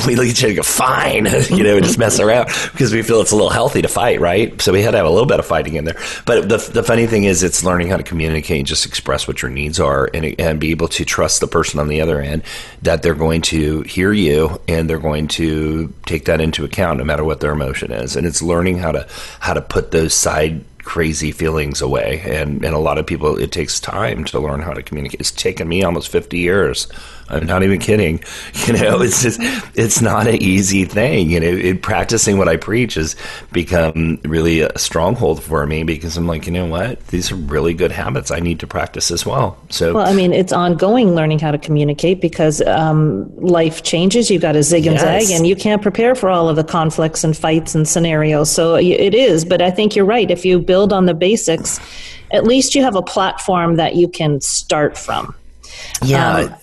we look at each and go, fine, you know, and just mess around because we feel it's a little healthy to fight, right? So we had to have a little bit of fighting in there. But the the funny thing is, it's learning how to communicate and just express what your needs are, and and be able to trust the person on the other end that they're going to hear you and they're going to take that into account no matter what their emotion is. And it's learning how to how to put those side crazy feelings away. And, and a lot of people, it takes time to learn how to communicate. It's taken me almost 50 years. I'm not even kidding. You know, it's just, it's not an easy thing. You know, it, practicing what I preach has become really a stronghold for me because I'm like, you know what? These are really good habits I need to practice as well. So, well, I mean, it's ongoing learning how to communicate because um, life changes. You've got to zig and yes. zag, and you can't prepare for all of the conflicts and fights and scenarios. So it is. But I think you're right. If you build on the basics, at least you have a platform that you can start from. Yeah. Um,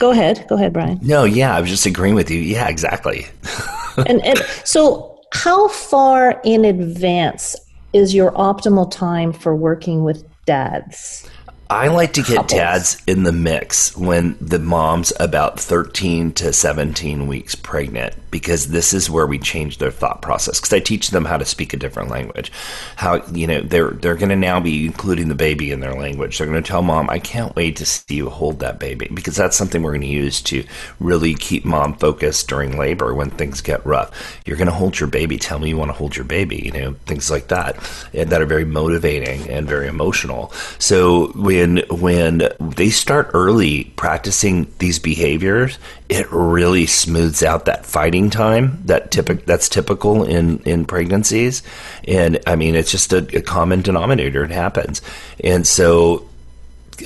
Go ahead. Go ahead, Brian. No, yeah, I was just agreeing with you. Yeah, exactly. and, and so, how far in advance is your optimal time for working with dads? I like to get couples. dads in the mix when the mom's about 13 to 17 weeks pregnant because this is where we change their thought process because I teach them how to speak a different language. How you know they're they're going to now be including the baby in their language. They're going to tell mom, "I can't wait to see you hold that baby" because that's something we're going to use to really keep mom focused during labor when things get rough. You're going to hold your baby. Tell me you want to hold your baby. You know things like that and that are very motivating and very emotional. So we when when they start early practicing these behaviors, it really smooths out that fighting time that typic that's typical in in pregnancies, and I mean it's just a, a common denominator. It happens, and so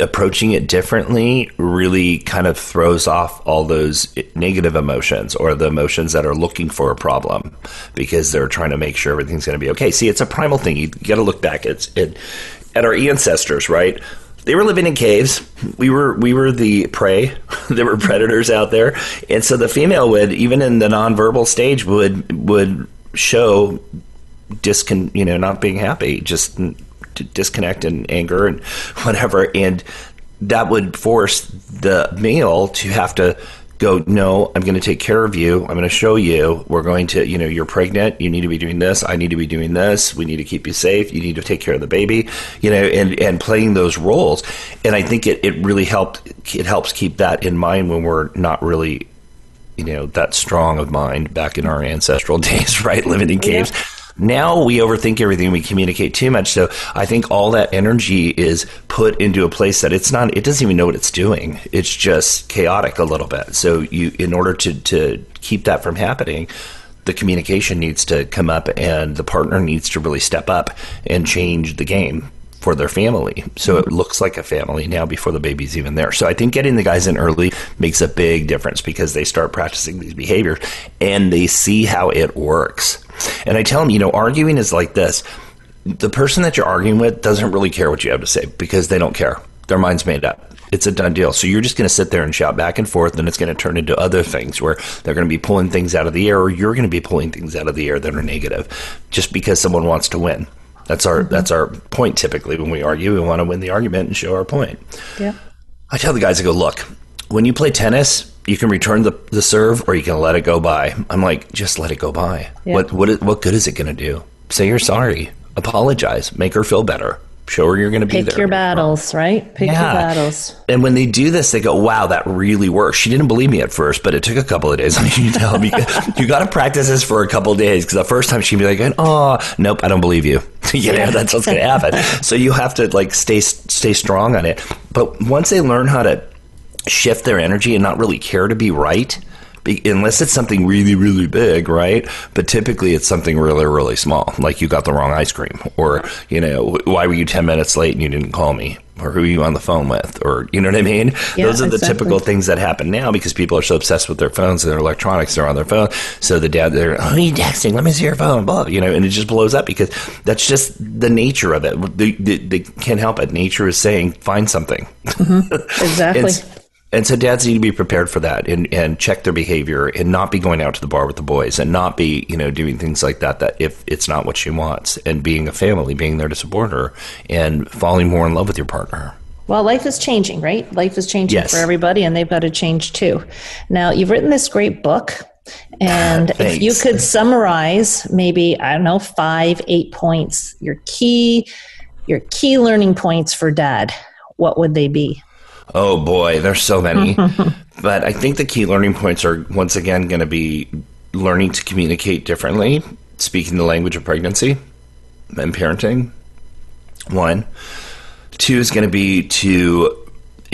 approaching it differently really kind of throws off all those negative emotions or the emotions that are looking for a problem because they're trying to make sure everything's going to be okay. See, it's a primal thing. You got to look back at, at our ancestors, right? They were living in caves. We were we were the prey. there were predators out there, and so the female would even in the nonverbal stage would would show discon you know not being happy, just disconnect and anger and whatever, and that would force the male to have to go, no, I'm going to take care of you. I'm going to show you. We're going to, you know, you're pregnant. You need to be doing this. I need to be doing this. We need to keep you safe. You need to take care of the baby, you know, and, and playing those roles. And I think it, it really helped, it helps keep that in mind when we're not really, you know, that strong of mind back in our ancestral days, right? Living in caves. Yeah now we overthink everything, we communicate too much. So I think all that energy is put into a place that it's not, it doesn't even know what it's doing. It's just chaotic a little bit. So you, in order to, to keep that from happening, the communication needs to come up and the partner needs to really step up and change the game for their family. So it mm-hmm. looks like a family now before the baby's even there. So I think getting the guys in early makes a big difference because they start practicing these behaviors and they see how it works. And I tell them, you know, arguing is like this. The person that you're arguing with doesn't really care what you have to say because they don't care. Their mind's made up. It's a done deal. So you're just going to sit there and shout back and forth, and it's going to turn into other things where they're going to be pulling things out of the air, or you're going to be pulling things out of the air that are negative just because someone wants to win. That's our mm-hmm. that's our point typically when we argue. We want to win the argument and show our point. Yeah. I tell the guys, I go, look, when you play tennis, you can return the, the serve or you can let it go by. I'm like, just let it go by. Yeah. What what what good is it going to do? Say you're sorry. Apologize. Make her feel better. Show her you're going to be Pick there. Pick your battles, right? Pick yeah. your battles. And when they do this, they go, "Wow, that really works." She didn't believe me at first, but it took a couple of days. I mean, you tell me you got to practice this for a couple of days because the first time she'd be like, "Oh, nope, I don't believe you." you know, that's what's going to happen. so you have to like stay stay strong on it. But once they learn how to shift their energy and not really care to be right, unless it's something really, really big, right? But typically it's something really, really small, like you got the wrong ice cream, or, you know, why were you 10 minutes late and you didn't call me? Or who are you on the phone with? Or, you know what I mean? Yeah, Those are the exactly. typical things that happen now because people are so obsessed with their phones and their electronics, they're on their phone. So the dad, they're, oh, you texting? Let me see your phone, blah, you know, and it just blows up because that's just the nature of it. They, they, they can't help it. Nature is saying, find something. Mm-hmm. Exactly. And so dads need to be prepared for that and, and check their behavior and not be going out to the bar with the boys and not be, you know, doing things like that, that if it's not what she wants and being a family, being there to support her and falling more in love with your partner. Well, life is changing, right? Life is changing Yes. for everybody, and they've got to change too. Now, you've written this great book, and if you could summarize maybe, I don't know, five, eight points, your key, your key learning points for dad, what would they be? Oh boy, there's so many. but I think the key learning points are once again going to be learning to communicate differently, speaking the language of pregnancy and parenting. One. Two is going to be to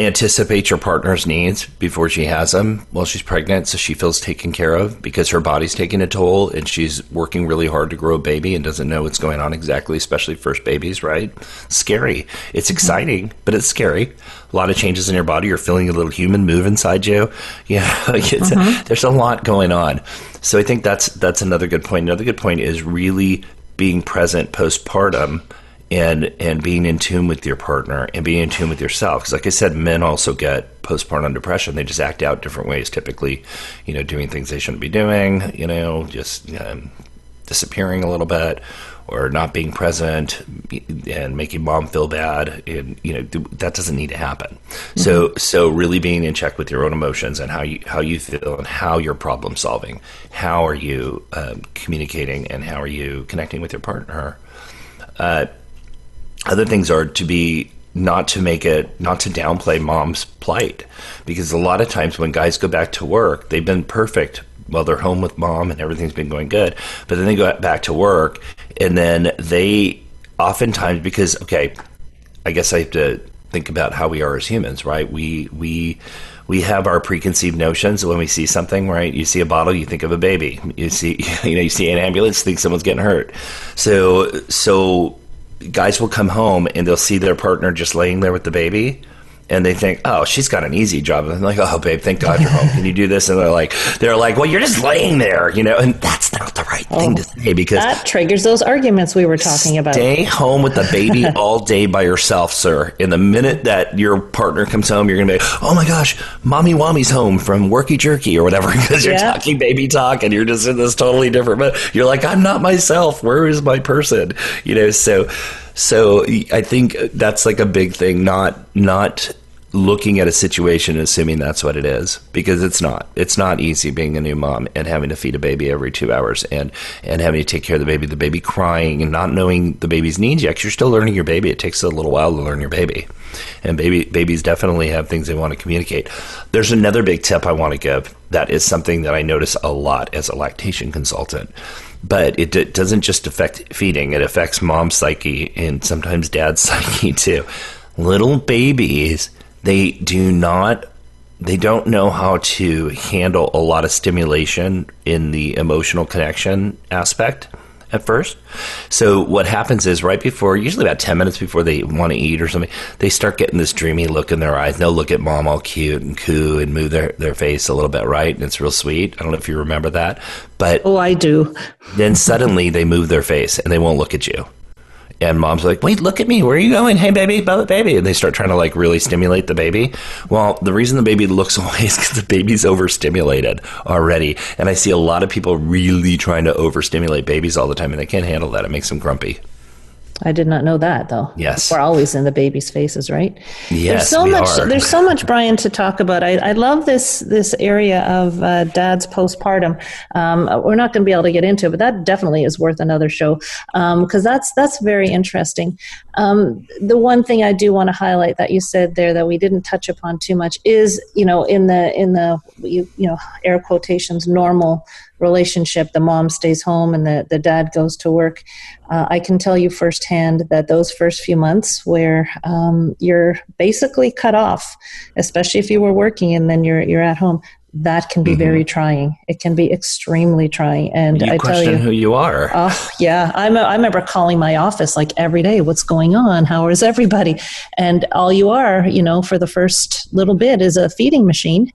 anticipate your partner's needs before she has them while she's pregnant so she feels taken care of because her body's taking a toll and she's working really hard to grow a baby and doesn't know what's going on exactly especially first babies right? Scary. It's mm-hmm. exciting but it's scary. A lot of changes in your body. You're feeling a little human move inside you. Yeah it's mm-hmm. there's a lot going on. So i think that's that's another good point. Another good point is really being present postpartum and and being in tune with your partner and being in tune with yourself. Because like i said men also get postpartum depression. They just act out different ways typically you know doing things they shouldn't be doing you know just um, disappearing a little bit or not being present and making mom feel bad. And you know that doesn't need to happen. So so really being in check with your own emotions and how you how you feel and how you're problem solving. How are you um, communicating and how are you connecting with your partner other things are to be not to make it not to downplay mom's plight. Because a lot of times when guys go back to work they've been perfect while they're home with mom and everything's been going good. But then they go back to work and then they oftentimes because okay i guess i have to think about how we are as humans right? We we we have our preconceived notions. When we see something right you see a bottle you think of a baby. You see you know you see an ambulance think someone's getting hurt. So so guys will come home and they'll see their partner just laying there with the baby and they think, oh, she's got an easy job. And I'm like, oh, babe, thank God you're home. Can you do this? And they're like, they're like, well, you're just laying there, you know, and that's not the right thing oh, to say because That triggers those arguments we were talking about. Stay home with the baby all day by yourself, sir. In the minute that your partner comes home, you're going to be, oh my gosh, mommy wommy's home from worky jerky or whatever because you're Yeah. talking baby talk and you're just in this totally different. But you're like, I'm not myself. Where is my person? You know, so so I think that's like a big thing. Not not looking at a situation and assuming that's what it is because it's not. It's not easy being a new mom and having to feed a baby every two hours and and having to take care of the baby the baby crying and not knowing the baby's needs yet you're still learning your baby. It takes a little while to learn your baby. And baby babies definitely have things they want to communicate. There's another big tip i want to give that is something that i notice a lot as a lactation consultant but it, doesn't just affect feeding it affects mom's psyche and sometimes dad's psyche too. Little babies they do not they don't know how to handle a lot of stimulation in the emotional connection aspect at first. So what happens is right before, usually about 10 minutes before they want to eat or something, they start getting this dreamy look in their eyes. They'll look at mom all cute and coo and move their, their face a little bit, right? And it's real sweet. I don't know if you remember that. But Oh, I do. then suddenly they move their face and they won't look at you. And mom's like, wait, look at me. Where are you going? Hey, baby, baby. And they start trying to like really stimulate the baby. Well, the reason the baby looks away is because the baby's overstimulated already. And I see a lot of people really trying to overstimulate babies all the time and they can't handle that. It makes them grumpy. I did not know that though. Yes. We're always in the baby's faces, right? Yes, There's so much are. there's so much Brian to talk about. I, I love this this area of uh, dad's postpartum. Um, we're not going to be able to get into it, but that definitely is worth another show because that's that's very interesting. Um, the one thing I do want to highlight that you said there that we didn't touch upon too much is you know in the in the you, you know air quotations normal relationship the mom stays home and the, the dad goes to work uh, i can tell you firsthand that those first few months where um, you're basically cut off especially if you were working and then you're you're at home that can be very trying it can be extremely trying and You i tell question you who you are. Oh yeah, I'm a, I remember calling my office like every day. What's going on? How is everybody? And all you are, you know, for the first little bit is a feeding machine.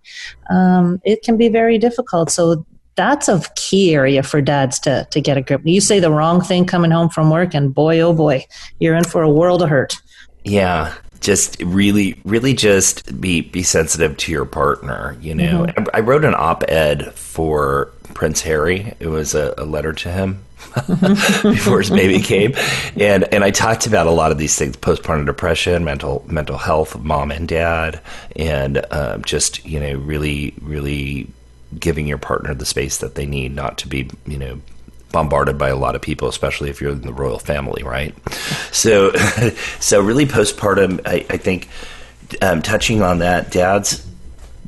Um, it can be very difficult. So that's a key area for dads to to get a grip. You say the wrong thing coming home from work, and boy, oh boy, you're in for a world of hurt. Yeah. just really, really just be be sensitive to your partner. You know, mm-hmm. I, I, wrote an op-ed for Prince Harry. It was a, a letter to him before his baby came, and and I talked about a lot of these things: postpartum depression, mental mental health of mom and dad, and um, just you know, really, really giving your partner the space that they need, not to be you know bombarded by a lot of people, especially if you're in the royal family, right? So, so really postpartum, I, I think um, touching on that, dad's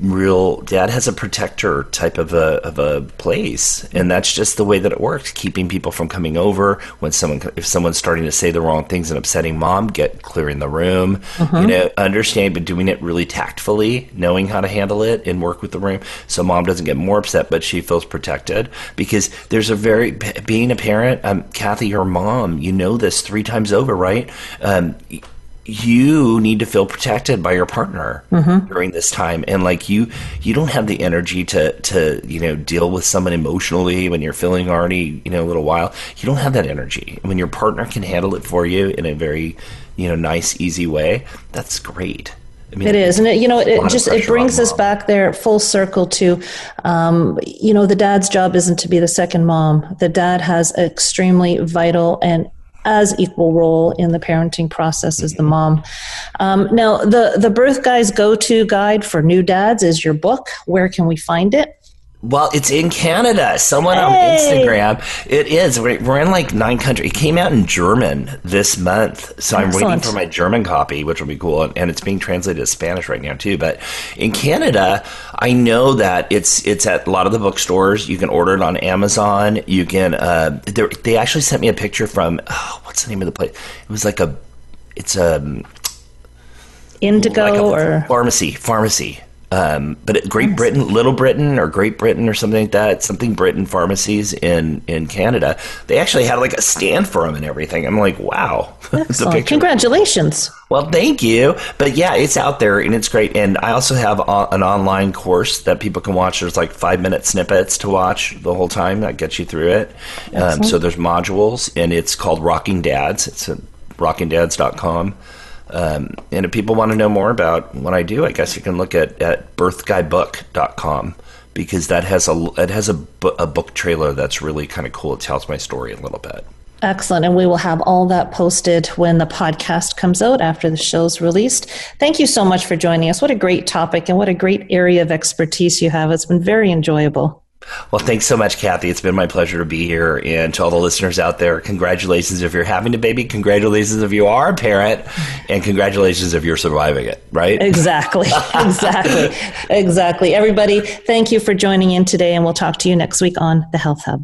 real dad has a protector type of a of a place. And that's just the way that it works keeping people from coming over. When someone if someone's starting to say the wrong things and upsetting mom get clearing the room. Uh-huh. you know understand but doing it really tactfully knowing how to handle it and work with the room. So mom doesn't get more upset but she feels protected. Because there's a very being a parent um, kathy your mom you know this three times over right? Um, you need to feel protected by your partner mm-hmm. during this time. And like you you don't have the energy to to you know deal with someone emotionally when you're feeling already you know a little while. You don't have that energy. When your partner can handle it for you in a very you know nice easy way that's great. I mean, it is, and it, you know, it, it just it brings us back there full circle to, um, you know, the dad's job isn't to be the second mom. The dad has extremely vital and as equal role in the parenting process as the mom. Um, now, the the Birth Guy's go to guide for new dads is your book. Where can we find it? Well, it's in Canada. Someone hey. on Instagram. It is. We're in like nine countries. It came out in German this month, so I'm waiting for my German copy, which will be cool. And it's being translated to Spanish right now too. But in Canada, I know that it's it's at a lot of the bookstores. You can order it on Amazon. You can. Uh, they actually sent me a picture from oh, what's the name of the place? It was like a. It's a. Um, Indigo like a or pharmacy. Pharmacy. Um, but Great Britain, Little Britain, or Great Britain, or something like that, something Britain pharmacies in in Canada, they actually had like a stand for them and everything. I'm like, wow, Congratulations. Well, thank you. But yeah, it's out there and it's great. And I also have a, an online course that people can watch. There's like five minute snippets to watch the whole time that gets you through it. Um, so there's modules, and it's called Rocking Dads. It's at rockingdads.com. Um, and if people want to know more about what I do, I guess you can look at, at birthguybook.com because that has a it has a, a book trailer that's really kind of cool. It tells my story a little bit. Excellent. And we will have all that posted when the podcast comes out after the show's released. Thank you so much for joining us. What a great topic and what a great area of expertise you have. It's been very enjoyable. Well, thanks so much, Kathy. It's been my pleasure to be here. And to all the listeners out there, congratulations if you're having a baby. Congratulations if you are a parent. And congratulations if you're surviving it, right? Exactly. exactly. exactly. Everybody, thank you for joining in today. And we'll talk to you next week on the Health Hub.